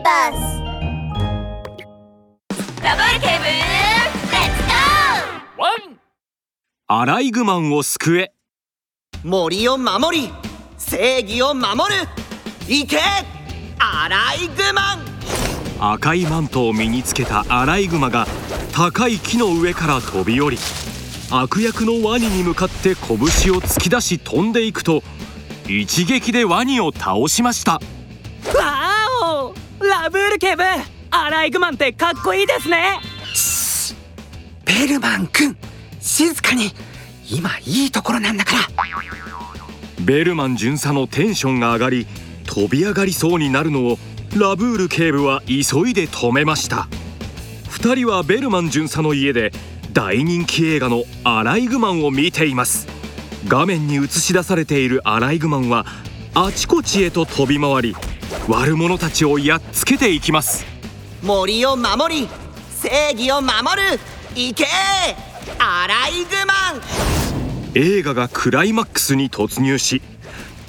ーバース。ダブルケーブルレッツゴー。ワン。アライグマンを救え。森を守り正義を守る。行け。アライグマン。赤いマントを身につけたアライグマが高い木の上から飛び降り悪役のワニに向かって拳を突き出し飛んでいくと一撃でワニを倒しました。わーおラブール警部アライグマンってかっこいいですね。ベルマン君静かに。今いいところなんだから。ベルマン巡査のテンションが上がり飛び上がりそうになるのをラブール警部は急いで止めました。2人はベルマン巡査の家で大人気映画の「アライグマン」を見ています。画面に映し出されているアライグマンはあちこちへと飛び回り悪者たちをやっつけていきます。森を守り正義を守る行けアライグマン。映画がクライマックスに突入し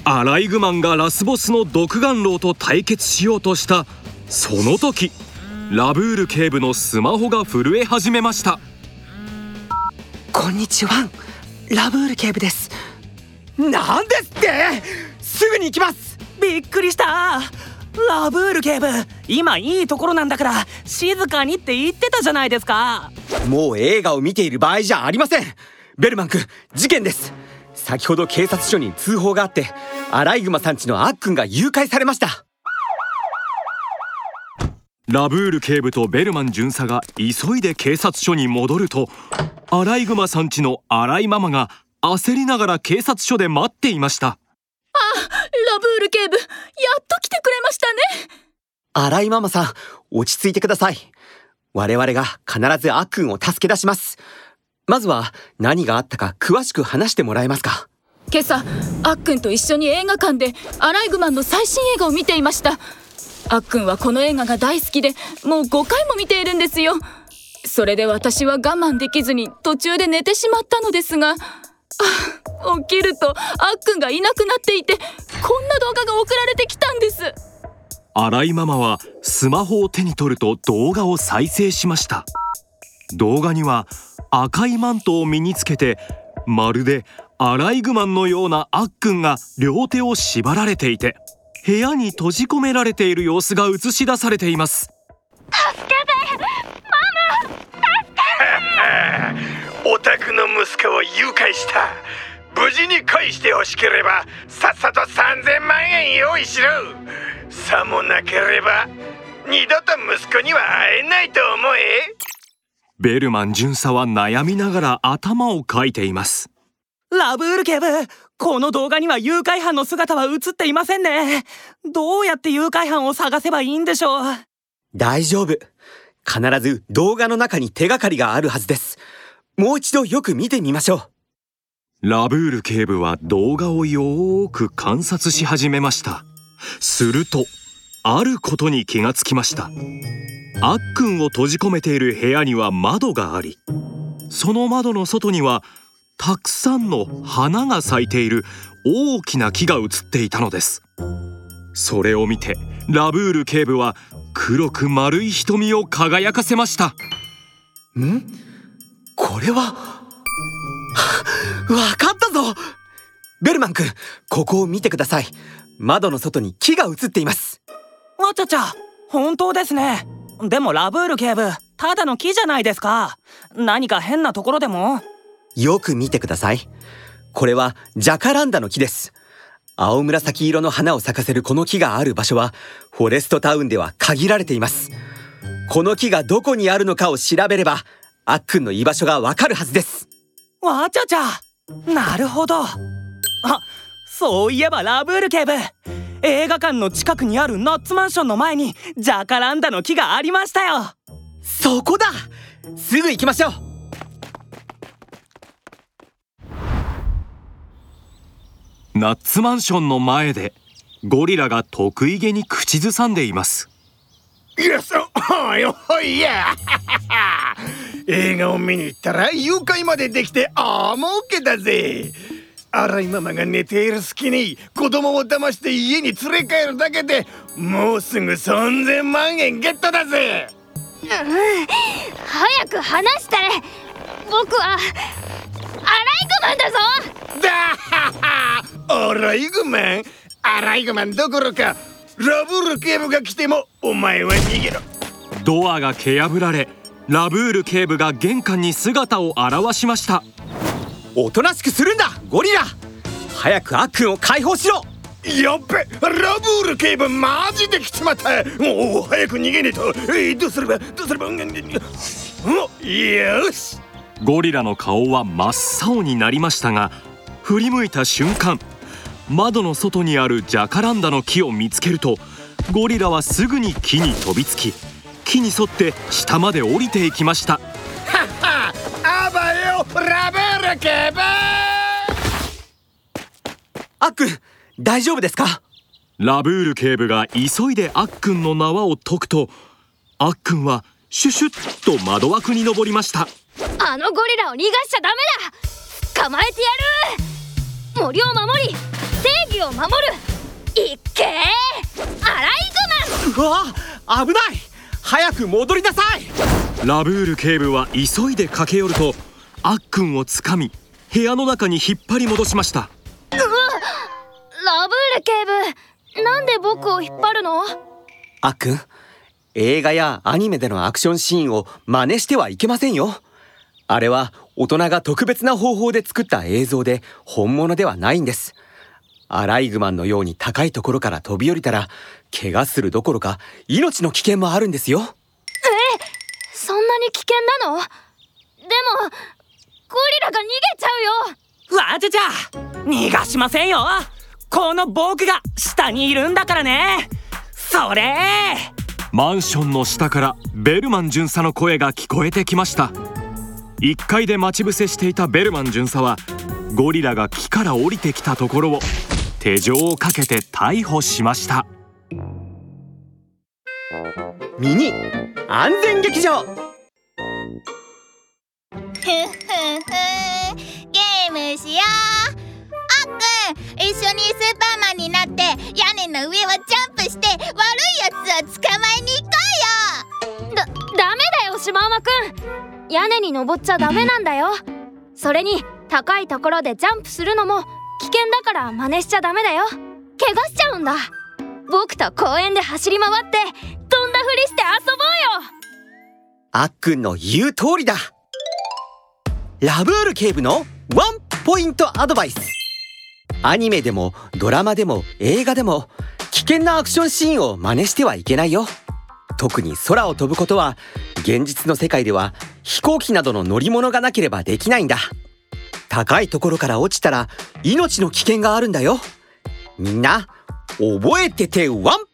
アライグマンがラスボスの独眼狼と対決しようとしたその時ラブール警部のスマホが震え始めました。こんにちは。ラブール警部です。なんですって！すぐに行きますびっくりした。ラブール警部今いいところなんだから静かにって言ってたじゃないですか。もう映画を見ている場合じゃありません。ベルマン君事件です。先ほど警察署に通報があってアライグマさんちのあっくんが誘拐されました。ラブール警部とベルマン巡査が急いで警察署に戻るとアライグマさんちのアライママが焦りながら警察署で待っていましたラブール警部やっと来てくれましたね。アライママさん落ち着いてください。我々が必ずあっくんを助け出します。まずは何があったか詳しく話してもらえますか？今朝あっくんと一緒に映画館でアライグマンの最新映画を見ていました。あっくんはこの映画が大好きでもう5回も見ているんですよ。それで私は我慢できずに途中で寝てしまったのですがあ起きるとあっくんがいなくなっていてこんな動画が送られてきたんです。アライママはスマホを手に取ると動画を再生しました。動画には赤いマントを身につけてまるでアライグマンのようなあっくんが両手を縛られていて部屋に閉じ込められている様子が映し出されています。お宅の息子を誘拐した。無事に返してほしければさっさと3000万円用意しろ。さもなければ二度と息子には会えないと思え。ベルマン巡査は悩みながら頭をかいています。ラブール警部この動画には誘拐犯の姿は映っていませんね。どうやって誘拐犯を探せばいいんでしょう。大丈夫。必ず動画の中に手がかりがあるはずですもう一度よく見てみましょう。ラブール警部は動画をよーく観察し始めました。するとあることに気がつきました。あっくんを閉じ込めている部屋には窓がありその窓の外にはたくさんの花が咲いている大きな木が映っていたのです。それを見てラブール警部は黒く丸い瞳を輝かせました。ん？これは？わかったぞ！ベルマン君ここを見てください。窓の外に木が映っています。わちゃちゃ本当ですね。でもラブール警部ただの木じゃないですか。何か変なところでも？よく見てください。これはジャカランダの木です。青紫色の花を咲かせるこの木がある場所はフォレストタウンでは限られています。この木がどこにあるのかを調べればあっくんの居場所がわかるはずです。わちゃちゃ。なるほど。あそういえばラブール警部。映画館の近くにあるナッツマンションの前にジャカランダの木がありましたよ。そこだ。すぐ行きましょう。ナッツマンションの前でゴリラが得意げに口ずさんでいます。いやそおいおいや映画を見に行ったら誘拐までできてああ儲けだぜ。荒井ママが寝ている隙に子供を騙して家に連れ帰るだけでもうすぐ3000万円ゲットだぜ。うん早く話して僕はアライグマンだぞ。だははアライグマン？アライグマンどころかラブール警部が来てもお前は逃げろ。ドアが蹴破られラブール警部が玄関に姿を現しました。おとなしくするんだゴリラ。早くあっくんを解放しろ。やっべラブール警部マジで来ちまった。おお早く逃げねえと。えーどうすればどうすればよし。ゴリラの顔は真っ青になりましたが振り向いた瞬間窓の外にあるジャカランダの木を見つけるとゴリラはすぐに木に飛びつき木に沿って下まで降りていきました。は あっくん大丈夫ですか？ラブール警部が急いであっくんの縄を解くとあっくんはシュシュッと窓枠に登りました。あのゴリラを逃がしちゃダメだ。捕まえてやる。森を守り正義を守る。いっけーアライグマ。ンうわ危ない早く戻りなさい。ラブール警部は急いで駆け寄るとあっくんをつかみ部屋の中に引っ張り戻しました。ラブール警部なんで僕を引っ張るの？あっくん映画やアニメでのアクションシーンを真似してはいけませんよ。あれは大人が特別な方法で作った映像で本物ではないんですアライグマンのように高いところから飛び降りたら怪我するどころか命の危険もあるんですよ。そんなに危険なの？でもゴリラが逃げちゃうよ。わちゃちゃ逃がしませんよ。この僕が下にいるんだからね。それ。マンションの下からベルマン巡査の声が聞こえてきました。1階で待ち伏せしていたベルマン巡査はゴリラが木から降りてきたところを手錠をかけて逮捕しました。ミニ安全劇場。ふふふゲームしよう。あっくん一緒にスーパーマンになって屋根の上をジャンプして悪いやつを捕まえに行こうよ。だダメだよシマウマくん。屋根に登っちゃダメなんだよ。それに高いところでジャンプするのも危険だから真似しちゃダメだよ。怪我しちゃうんだ。僕と公園で走り回って飛んだふりして遊ぼうよ。あっくんの言う通りだ。ラブール警部のワンポイントアドバイス。アニメでもドラマでも映画でも危険なアクションシーンを真似してはいけないよ。特に空を飛ぶことは現実の世界では飛行機などの乗り物がなければできないんだ。高いところから落ちたら命の危険があるんだよ。みんな覚えててワン